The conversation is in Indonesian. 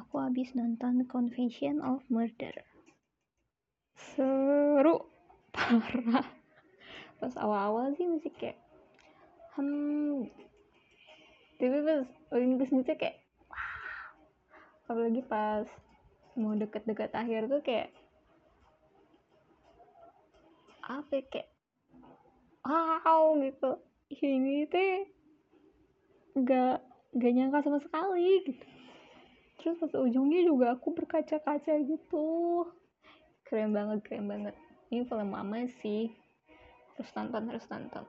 Aku habis nonton Confession of Murder. Seru. Parah. Pas awal-awal sih masih kayak hmm. Tapi pas paling ke sini kayak wah. Apalagi pas mau deket-deket akhir tuh kayak apa ya, kayak wow gitu. Ini teh nggak nggak nyangka sama sekali gitu terus pas ujungnya juga aku berkaca-kaca gitu. Keren banget keren banget. Ini film mama sih. Harus tonton harus tonton